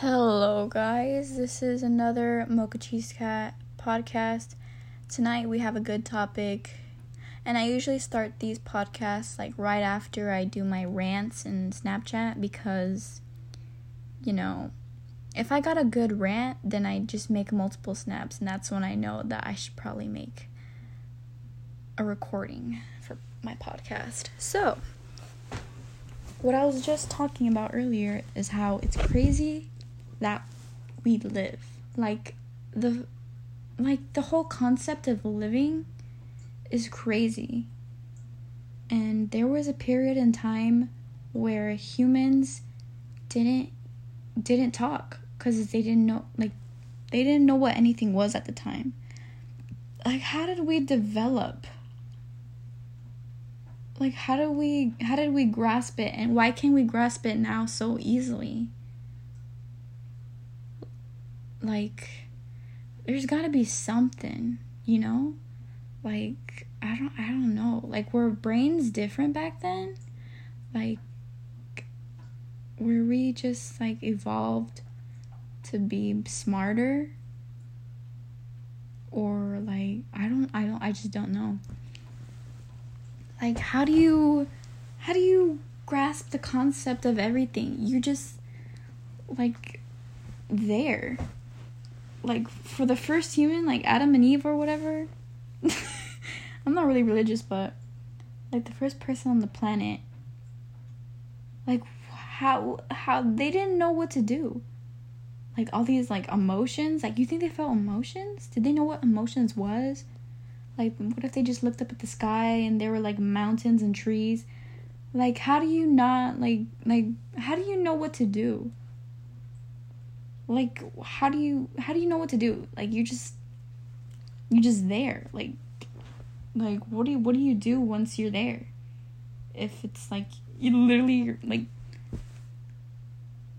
Hello, guys. This is another Mocha Cheese Cat podcast. Tonight we have a good topic, and I usually start these podcasts like right after I do my rants in Snapchat because, you know, if I got a good rant, then I just make multiple snaps, and that's when I know that I should probably make a recording for my podcast. So, what I was just talking about earlier is how it's crazy that we live. Like the like the whole concept of living is crazy. And there was a period in time where humans didn't didn't talk cuz they didn't know like they didn't know what anything was at the time. Like how did we develop? Like how do we how did we grasp it and why can we grasp it now so easily? Like there's got to be something, you know? Like I don't I don't know. Like were brains different back then? Like were we just like evolved to be smarter? Or like I don't I don't I just don't know. Like how do you how do you grasp the concept of everything? You're just like there like for the first human, like Adam and Eve or whatever. I'm not really religious, but like the first person on the planet, like how how they didn't know what to do. Like all these like emotions, like you think they felt emotions? Did they know what emotions was? Like what if they just looked up at the sky and there were like mountains and trees? Like how do you not like like how do you know what to do? Like how do you how do you know what to do? Like you just you're just there. Like like what do you what do you do once you're there? If it's like you literally like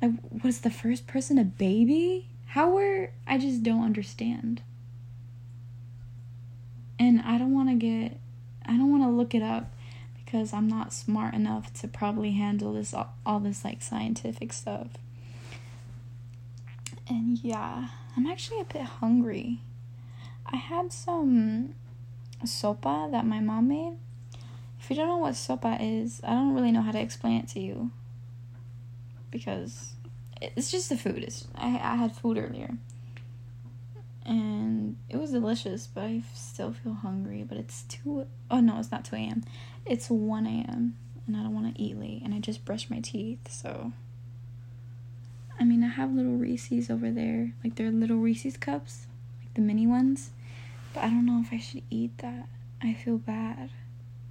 like was the first person a baby? How were i just don't understand. And i don't want to get i don't want to look it up because i'm not smart enough to probably handle this all, all this like scientific stuff and yeah, I'm actually a bit hungry. I had some sopa that my mom made. If you don't know what sopa is, I don't really know how to explain it to you. Because it's just the food. It's, I, I had food earlier. And it was delicious, but I still feel hungry. But it's 2 oh no, it's not 2 a.m. It's 1 a.m. And I don't want to eat late. And I just brushed my teeth, so I mean, I have little Reese's over there. Like, they're little Reese's cups, like the mini ones. But I don't know if I should eat that. I feel bad.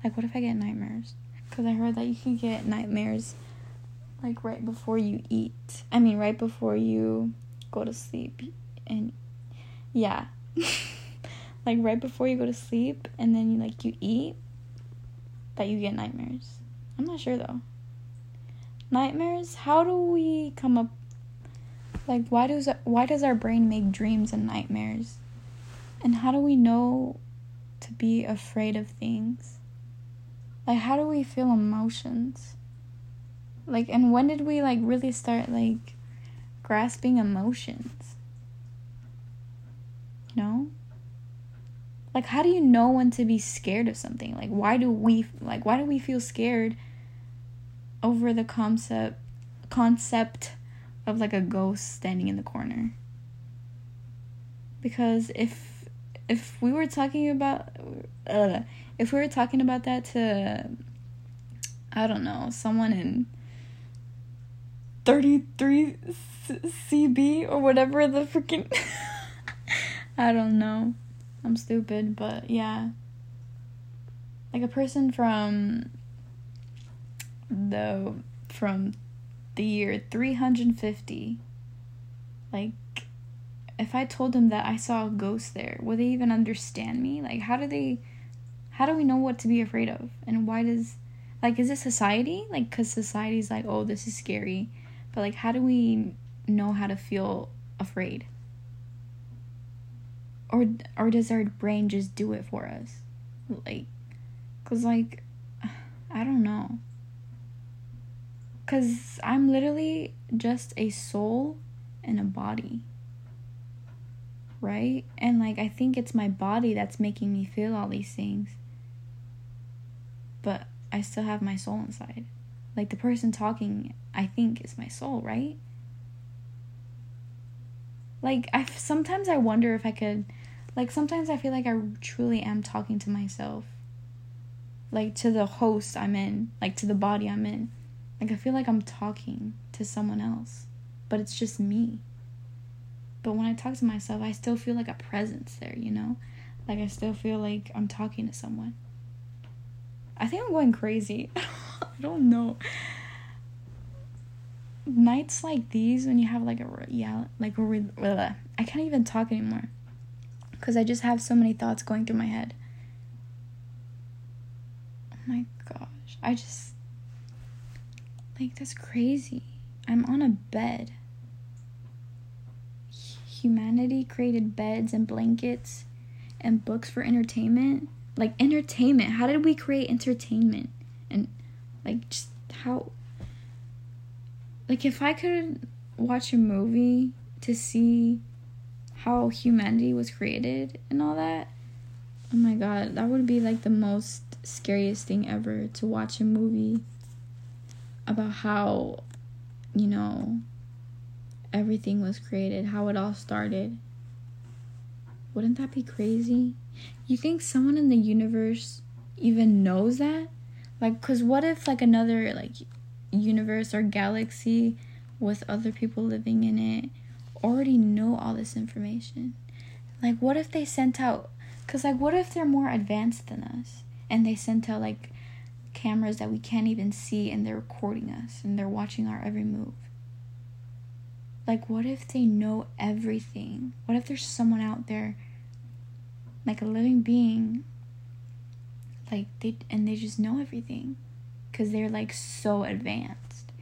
Like, what if I get nightmares? Because I heard that you can get nightmares, like, right before you eat. I mean, right before you go to sleep. And, yeah. like, right before you go to sleep, and then you, like, you eat, that you get nightmares. I'm not sure, though nightmares how do we come up like why does why does our brain make dreams and nightmares? And how do we know to be afraid of things? Like how do we feel emotions? Like and when did we like really start like grasping emotions? Know? Like how do you know when to be scared of something? Like why do we like why do we feel scared over the concept concept of like a ghost standing in the corner. Because if if we were talking about uh, if we were talking about that to I don't know, someone in 33 CB or whatever the freaking I don't know. I'm stupid, but yeah. Like a person from the from the year 350. Like, if I told them that I saw a ghost there, would they even understand me? Like, how do they, how do we know what to be afraid of? And why does, like, is it society? Like, because society's like, oh, this is scary. But, like, how do we know how to feel afraid? Or, or does our brain just do it for us? Like, because, like, I don't know. Because I'm literally just a soul in a body. Right? And like I think it's my body that's making me feel all these things. But I still have my soul inside. Like the person talking, I think is my soul, right? Like I sometimes I wonder if I could like sometimes I feel like I truly am talking to myself. Like to the host I'm in, like to the body I'm in. Like I feel like I'm talking to someone else, but it's just me. But when I talk to myself, I still feel like a presence there, you know? Like I still feel like I'm talking to someone. I think I'm going crazy. I don't know. Nights like these when you have like a yeah, like I can't even talk anymore cuz I just have so many thoughts going through my head. Oh my gosh. I just like, that's crazy. I'm on a bed. Humanity created beds and blankets and books for entertainment. Like, entertainment. How did we create entertainment? And, like, just how. Like, if I could watch a movie to see how humanity was created and all that, oh my god, that would be like the most scariest thing ever to watch a movie about how, you know, everything was created, how it all started. Wouldn't that be crazy? You think someone in the universe even knows that? Like, cause what if like another like universe or galaxy with other people living in it already know all this information? Like, what if they sent out? Cause like, what if they're more advanced than us and they sent out like cameras that we can't even see and they're recording us and they're watching our every move. Like, what if they know everything? What if there's someone out there, like a living being, like they and they just know everything because they're like so advanced.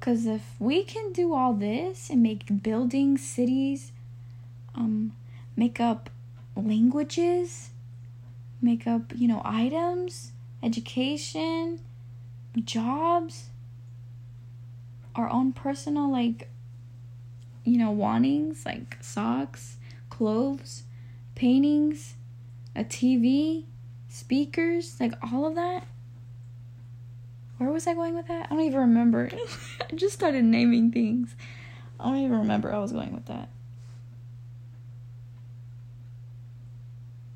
Because if we can do all this and make buildings, cities, um, make up languages, make up, you know, items, education, jobs, our own personal, like, you know, wantings, like socks, clothes, paintings, a TV, speakers, like all of that. Where was I going with that? I don't even remember. I just started naming things. I don't even remember I was going with that.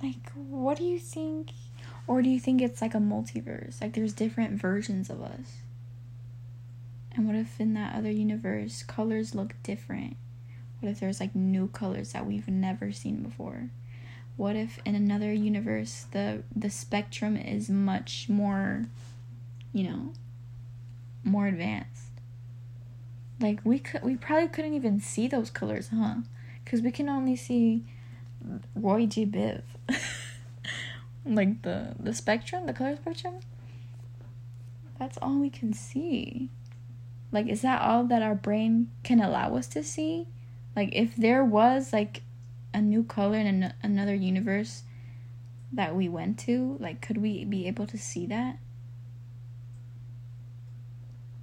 Like, what do you think or do you think it's like a multiverse? Like there's different versions of us. And what if in that other universe colors look different? What if there's like new colors that we've never seen before? What if in another universe the the spectrum is much more you know, more advanced? Like we could we probably couldn't even see those colors, huh? Cuz we can only see Roy G Biv. like the the spectrum, the color spectrum. That's all we can see. Like is that all that our brain can allow us to see? Like if there was like a new color in an- another universe that we went to, like could we be able to see that?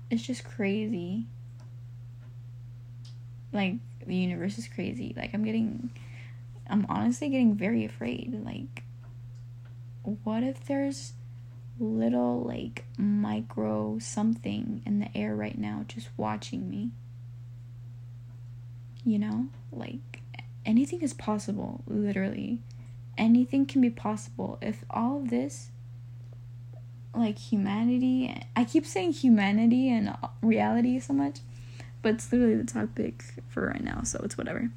It's just crazy. Like the universe is crazy. Like I'm getting I'm honestly getting very afraid. Like what if there's little like micro something in the air right now just watching me? You know? Like anything is possible, literally. Anything can be possible if all of this like humanity I keep saying humanity and reality so much, but it's literally the topic for right now, so it's whatever.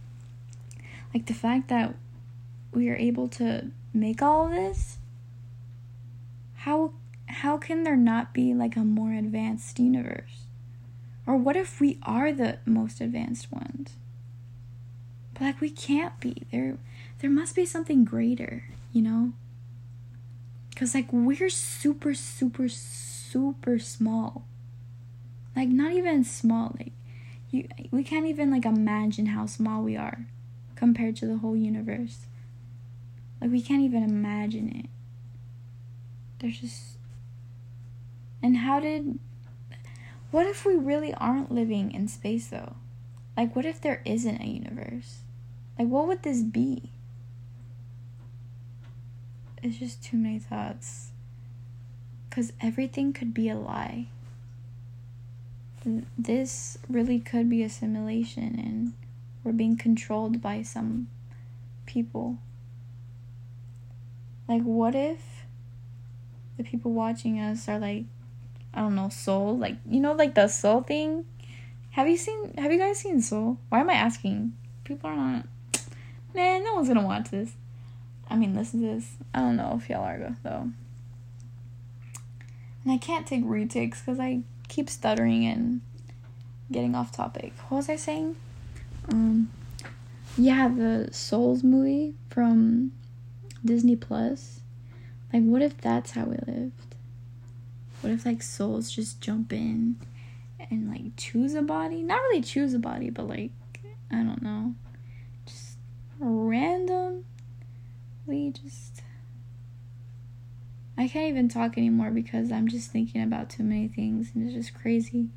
Like the fact that we are able to make all of this how how can there not be like a more advanced universe? Or what if we are the most advanced ones? But like we can't be. There there must be something greater, you know? Cuz like we're super super super small. Like not even small like you we can't even like imagine how small we are compared to the whole universe. Like we can't even imagine it. There's just. And how did. What if we really aren't living in space though? Like, what if there isn't a universe? Like, what would this be? It's just too many thoughts. Because everything could be a lie. This really could be a simulation, and we're being controlled by some people. Like, what if the people watching us are like, I don't know, soul? Like, you know, like the soul thing? Have you seen, have you guys seen Soul? Why am I asking? People are not, man, no one's gonna watch this. I mean, listen to this. I don't know if y'all are, though. And I can't take retakes because I keep stuttering and getting off topic. What was I saying? Um, yeah, the Souls movie from Disney Plus. Like, what if that's how we lived? What if, like, souls just jump in and, like, choose a body? Not really choose a body, but, like, I don't know. Just random. We just. I can't even talk anymore because I'm just thinking about too many things and it's just crazy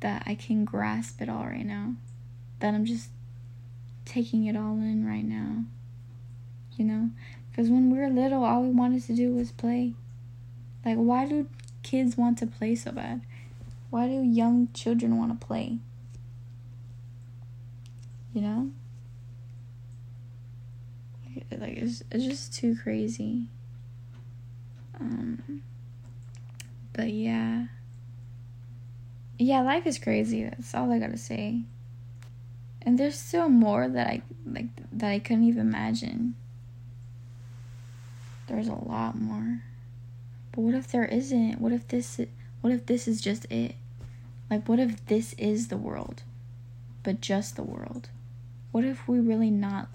that I can grasp it all right now. That I'm just taking it all in right now. You know? Because when we were little, all we wanted to do was play. Like, why do kids want to play so bad? Why do young children want to play? You know? Like, it's, it's just too crazy. Um, but yeah. Yeah, life is crazy. That's all I gotta say. And there's still more that I like that I couldn't even imagine. There's a lot more. But what if there isn't? What if this what if this is just it? Like what if this is the world? But just the world? What if we're really not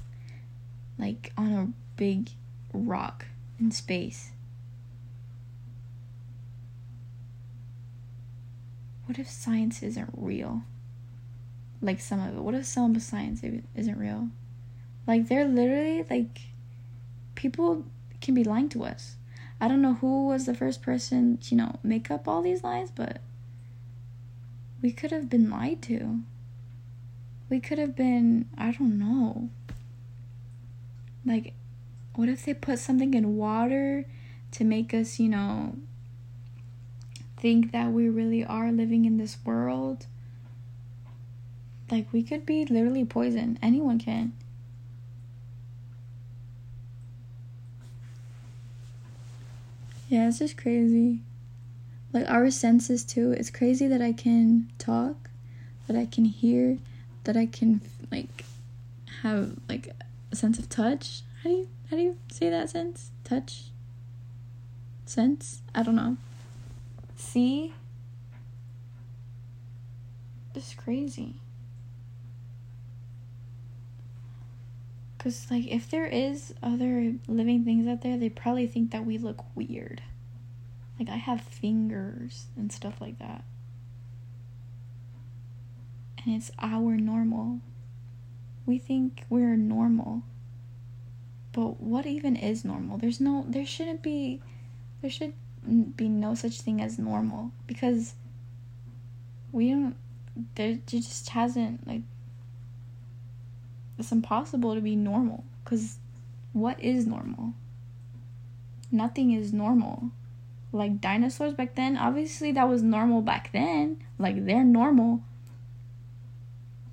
like on a big rock in space? What if science isn't real? Like some of it. What if some of science isn't real? Like they're literally like people can be lying to us. I don't know who was the first person to, you know, make up all these lies, but we could have been lied to. We could have been, I don't know. Like, what if they put something in water to make us, you know, think that we really are living in this world? Like, we could be literally poisoned. Anyone can. Yeah, it's just crazy. Like our senses too. It's crazy that I can talk, that I can hear, that I can like have like a sense of touch. How do you how do you say that sense? Touch? Sense? I don't know. See? It's crazy. Because, like, if there is other living things out there, they probably think that we look weird. Like, I have fingers and stuff like that. And it's our normal. We think we're normal. But what even is normal? There's no, there shouldn't be, there should be no such thing as normal. Because we don't, there just hasn't, like, it's impossible to be normal because what is normal? Nothing is normal. Like dinosaurs back then, obviously that was normal back then. Like they're normal.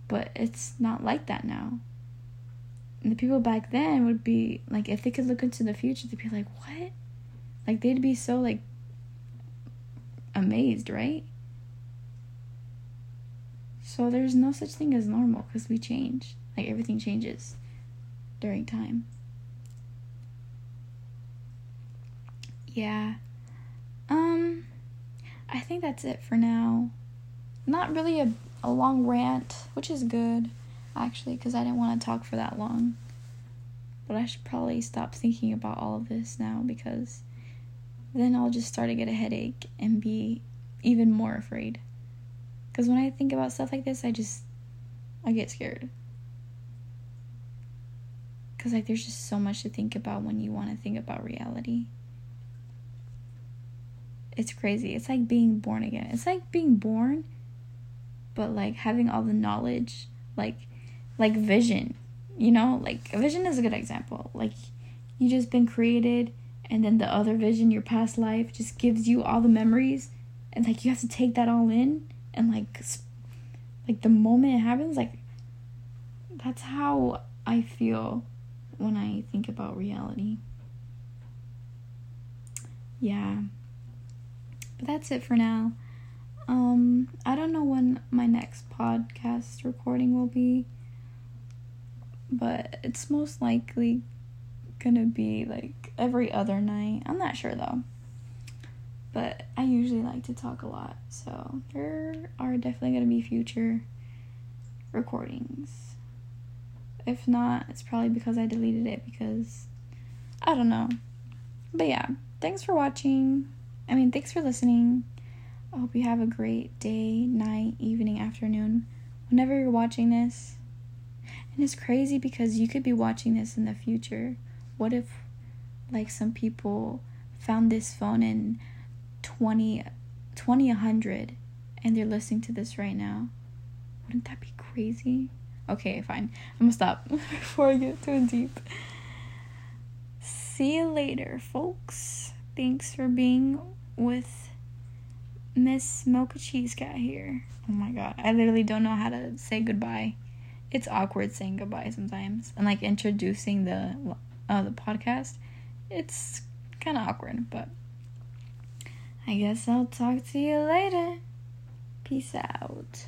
But it's not like that now. And the people back then would be like, if they could look into the future, they'd be like, what? Like they'd be so like amazed, right? So there's no such thing as normal because we change. Like everything changes during time. Yeah. Um I think that's it for now. Not really a, a long rant, which is good actually cuz I didn't want to talk for that long. But I should probably stop thinking about all of this now because then I'll just start to get a headache and be even more afraid. Cuz when I think about stuff like this, I just I get scared because like there's just so much to think about when you want to think about reality. It's crazy. It's like being born again. It's like being born but like having all the knowledge, like like vision, you know, like vision is a good example. Like you just been created and then the other vision, your past life just gives you all the memories and like you have to take that all in and like like the moment it happens like that's how I feel when I think about reality. Yeah. But that's it for now. Um, I don't know when my next podcast recording will be, but it's most likely gonna be like every other night. I'm not sure though. But I usually like to talk a lot, so there are definitely gonna be future recordings. If not, it's probably because I deleted it because I don't know. But yeah, thanks for watching. I mean, thanks for listening. I hope you have a great day, night, evening, afternoon, whenever you're watching this. And it's crazy because you could be watching this in the future. What if, like, some people found this phone in 20, 2100 and they're listening to this right now? Wouldn't that be crazy? Okay, fine. I'm gonna stop before I get too deep. See you later, folks. Thanks for being with Miss Mocha Cheese Cat here. Oh my god, I literally don't know how to say goodbye. It's awkward saying goodbye sometimes, and like introducing the uh, the podcast. It's kind of awkward, but I guess I'll talk to you later. Peace out.